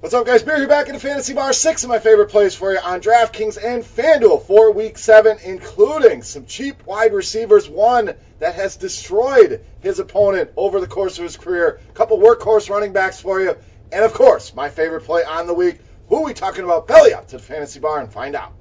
What's up, guys? Beer here back in the Fantasy Bar. Six of my favorite plays for you on DraftKings and FanDuel for Week 7, including some cheap wide receivers. One that has destroyed his opponent over the course of his career. A couple workhorse running backs for you. And, of course, my favorite play on the week. Who are we talking about? Belly up to the Fantasy Bar and find out.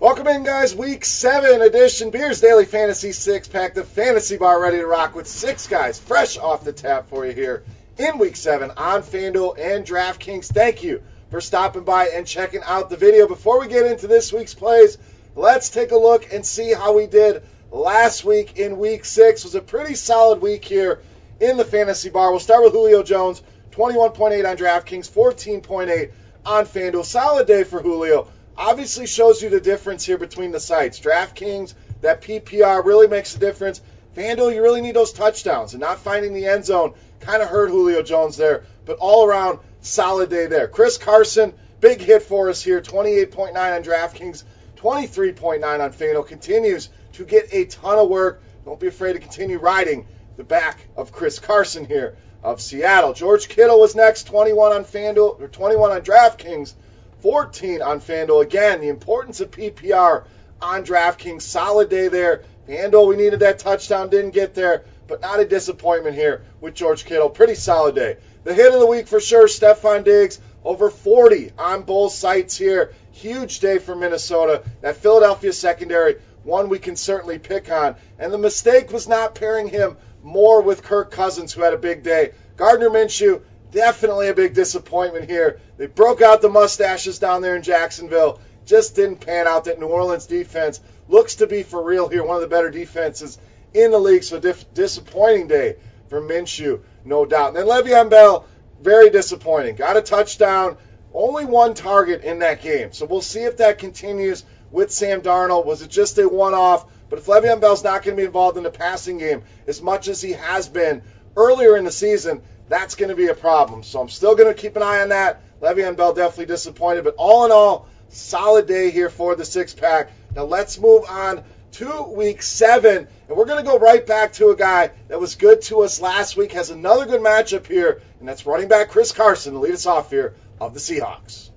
Welcome in, guys. Week 7 edition Beers Daily Fantasy Six Pack, the Fantasy Bar ready to rock with six guys fresh off the tap for you here in Week 7 on FanDuel and DraftKings. Thank you for stopping by and checking out the video. Before we get into this week's plays, let's take a look and see how we did last week in Week 6. It was a pretty solid week here in the Fantasy Bar. We'll start with Julio Jones, 21.8 on DraftKings, 14.8 on FanDuel. Solid day for Julio obviously shows you the difference here between the sites. DraftKings, that PPR really makes a difference. FanDuel, you really need those touchdowns, and not finding the end zone kind of hurt Julio Jones there. But all around, solid day there. Chris Carson, big hit for us here, 28.9 on DraftKings, 23.9 on FanDuel. Continues to get a ton of work. Don't be afraid to continue riding the back of Chris Carson here of Seattle. George Kittle was next, 21 on FanDuel or 21 on DraftKings. 14 on FanDuel. Again, the importance of PPR on DraftKings. Solid day there. FanDuel, we needed that touchdown, didn't get there, but not a disappointment here with George Kittle. Pretty solid day. The hit of the week for sure, Stefon Diggs, over 40 on both sites here. Huge day for Minnesota. That Philadelphia secondary, one we can certainly pick on. And the mistake was not pairing him more with Kirk Cousins, who had a big day. Gardner Minshew, definitely a big disappointment here. They broke out the mustaches down there in Jacksonville. Just didn't pan out. That New Orleans defense looks to be for real here. One of the better defenses in the league. So dif- disappointing day for Minshew, no doubt. And then Le'Veon Bell, very disappointing. Got a touchdown. Only one target in that game. So we'll see if that continues with Sam Darnold. Was it just a one-off? But if Le'Veon Bell's not going to be involved in the passing game as much as he has been earlier in the season, that's going to be a problem. So I'm still going to keep an eye on that. Le'Veon Bell definitely disappointed, but all in all, solid day here for the six pack. Now let's move on to week seven, and we're going to go right back to a guy that was good to us last week, has another good matchup here, and that's running back Chris Carson to lead us off here of the Seahawks.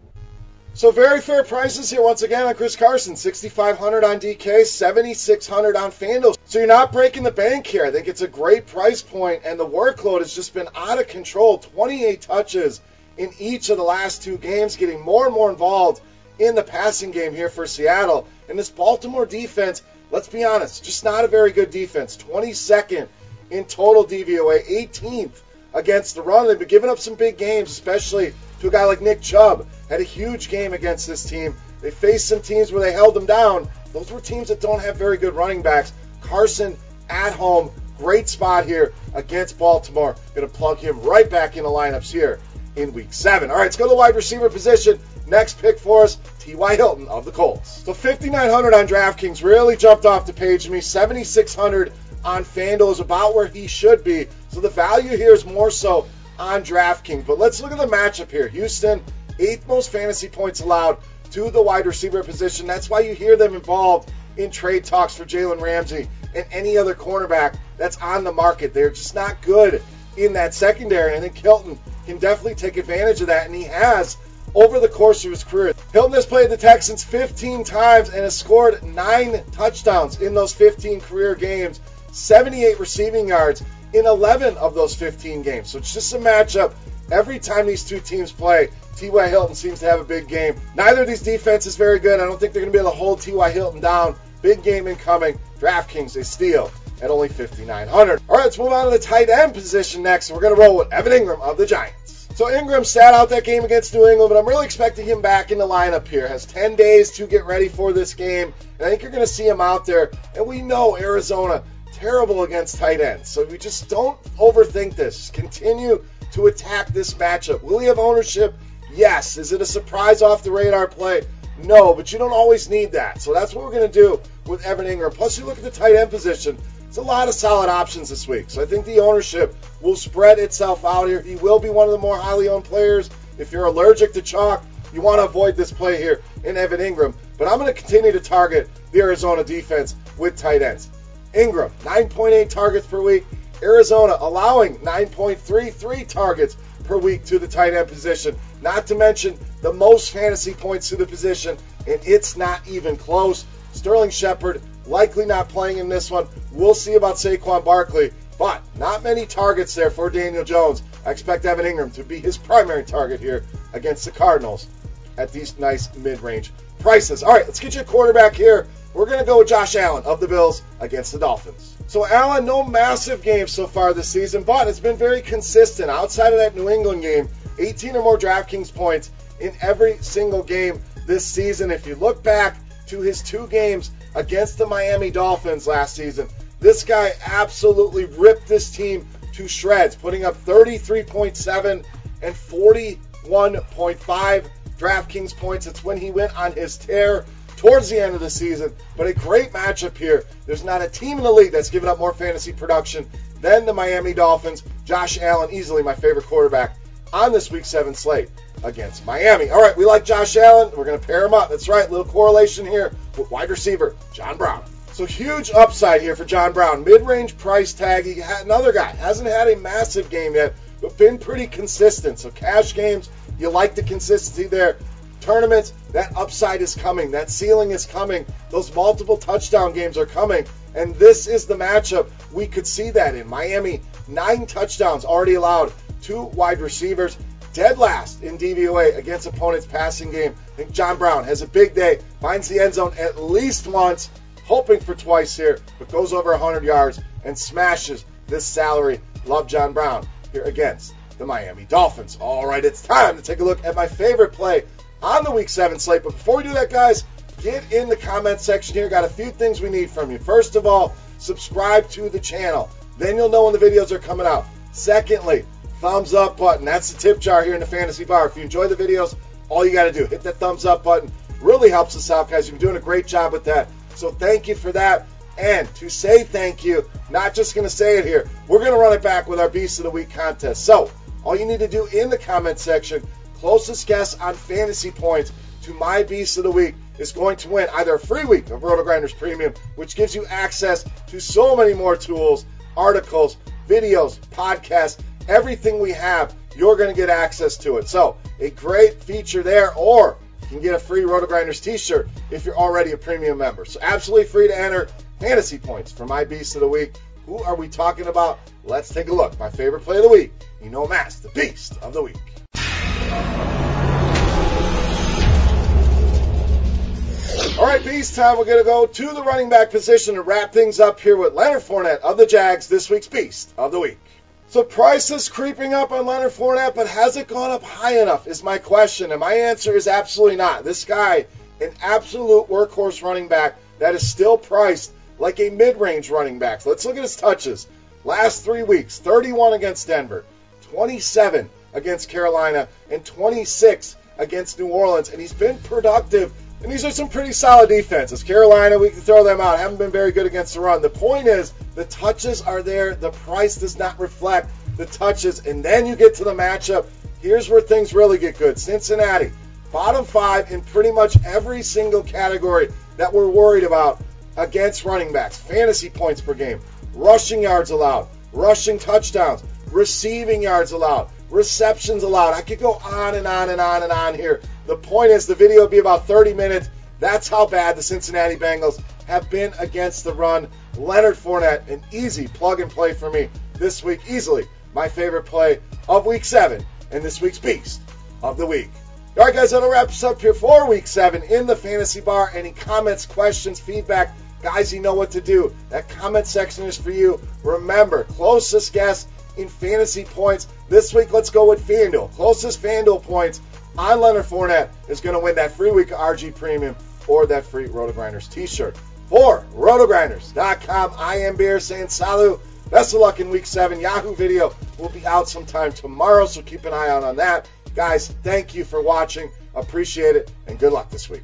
So very fair prices here once again on Chris Carson, 6,500 on DK, 7,600 on FanDuel. So you're not breaking the bank here. I think it's a great price point, and the workload has just been out of control. 28 touches in each of the last two games, getting more and more involved in the passing game here for Seattle. And this Baltimore defense, let's be honest, just not a very good defense. 22nd in total DVOA, 18th against the run. They've been giving up some big games, especially to a guy like Nick Chubb. Had a huge game against this team. They faced some teams where they held them down. Those were teams that don't have very good running backs. Carson at home, great spot here against Baltimore. Going to plug him right back in the lineups here in week seven. All right, let's go to the wide receiver position. Next pick for us, T.Y. Hilton of the Colts. So 5,900 on DraftKings really jumped off the page to me. 7,600 on FanDuel is about where he should be. So the value here is more so on DraftKings. But let's look at the matchup here. Houston, eighth most fantasy points allowed to the wide receiver position. That's why you hear them involved in trade talks for Jalen Ramsey and any other cornerback that's on the market. They're just not good in that secondary. I think Hilton can definitely take advantage of that, and he has over the course of his career. Hilton has played the Texans 15 times and has scored nine touchdowns in those 15 career games, 78 receiving yards in 11 of those 15 games. So it's just a matchup. Every time these two teams play, T.Y. Hilton seems to have a big game. Neither of these defenses very good. I don't think they're going to be able to hold T.Y. Hilton down. Big game incoming. DraftKings, they steal at only 5,900. All right, let's move on to the tight end position next. We're going to roll with Evan Engram of the Giants. So Engram sat out that game against New England, but I'm really expecting him back in the lineup here. Has 10 days to get ready for this game, and I think you're going to see him out there. And we know Arizona terrible against tight ends, so we just don't overthink this. Continue to attack this matchup. Will he have ownership? Yes. Is it a surprise off the radar play? No, but you don't always need that. So that's what we're going to do with Evan Engram. Plus, you look at the tight end position. It's a lot of solid options this week. So I think the ownership will spread itself out here. He will be one of the more highly owned players. If you're allergic to chalk, you want to avoid this play here in Evan Engram. But I'm going to continue to target the Arizona defense with tight ends. Engram, 9.8 targets per week. Arizona allowing 9.33 targets per week to the tight end position. Not to mention the most fantasy points to the position, and it's not even close. Sterling Shepard likely not playing in this one. We'll see about Saquon Barkley, but not many targets there for Daniel Jones. I expect Evan Engram to be his primary target here against the Cardinals at these nice mid-range prices. All right, let's get you a quarterback here. We're going to go with Josh Allen of the Bills against the Dolphins. So Allen, no massive games so far this season, but it's been very consistent. Outside of that New England game, 18 or more DraftKings points in every single game this season. If you look back to his two games against the Miami Dolphins last season, this guy absolutely ripped this team to shreds, putting up 33.7 and 41.5 DraftKings points. It's when he went on his tear towards the end of the season. But a great matchup here. There's not a team in the league that's given up more fantasy production than the Miami Dolphins. Josh Allen, easily my favorite quarterback on this week seven slate against Miami. All right, we like Josh Allen. We're going to pair him up. That's right, little correlation here with wide receiver John Brown. So huge upside here for John Brown. Mid-range price tag. He had another guy hasn't had a massive game yet, but been pretty consistent. So cash games, you like the consistency there. Tournaments, that upside is coming. That ceiling is coming. Those multiple touchdown games are coming. And this is the matchup we could see that in. Miami, nine touchdowns already allowed. Two wide receivers, dead last in DVOA against opponents' passing game. I think John Brown has a big day, finds the end zone at least once, hoping for twice here, but goes over 100 yards and smashes this salary. Love John Brown here against the Miami Dolphins. All right, it's time to take a look at my favorite play on the Week 7 slate. But before we do that, guys, get in the comment section here. Got a few things we need from you. First of all, subscribe to the channel. Then you'll know when the videos are coming out. Secondly, thumbs up button. That's the tip jar here in the fantasy bar. If you enjoy the videos, all you got to do, hit that thumbs up button. Really helps us out, guys. You've been doing a great job with that. So thank you for that. And to say thank you, not just going to say it here, we're going to run it back with our Beast of the Week contest. So all you need to do in the comment section, closest guess on fantasy points to my Beast of the Week is going to win either a free week of RotoGrinders Premium, which gives you access to so many more tools, articles, videos, podcasts, everything we have, you're going to get access to it. So, a great feature there, or you can get a free RotoGrinders t shirt if you're already a premium member. So, absolutely free to enter fantasy points for my Beast of the Week. Who are we talking about? Let's take a look. My favorite play of the week. You know, Mass, the Beast of the Week. All right, Beast time. We're going to go to the running back position to wrap things up here with Leonard Fournette of the Jags, this week's Beast of the Week. So price is creeping up on Leonard Fournette, but has it gone up high enough? Is my question, and my answer is absolutely not. This guy, an absolute workhorse running back that is still priced like a mid-range running back. So let's look at his touches. Last three weeks: 31 against Denver, 27 against Carolina, and 26 against New Orleans, and he's been productive and these are some pretty solid defenses. Carolina, we can throw them out. Haven't been very good against the run. The point is, the touches are there. The price does not reflect the touches. And then you get to the matchup. Here's where things really get good. Cincinnati, bottom five in pretty much every single category that we're worried about against running backs. Fantasy points per game, rushing yards allowed, rushing touchdowns, receiving yards allowed, receptions allowed. I could go on and on and on and on here. The point is, the video will be about 30 minutes. That's how bad the Cincinnati Bengals have been against the run. Leonard Fournette, an easy plug and play for me this week. Easily my favorite play of week seven and this week's Beast of the Week. All right, guys, that'll wrap us up here for week seven in the fantasy bar. Any comments, questions, feedback? Guys, you know what to do. That comment section is for you. Remember, closest guess in fantasy points. This week, let's go with FanDuel. Closest FanDuel points on Leonard Fournette is going to win that free week RG Premium or that free RotoGrinders t-shirt. For RotoGrinders.com, I am Beer saying salut. Best of luck in week seven. Yahoo video will be out sometime tomorrow, so keep an eye out on that. Guys, thank you for watching. Appreciate it, and good luck this week.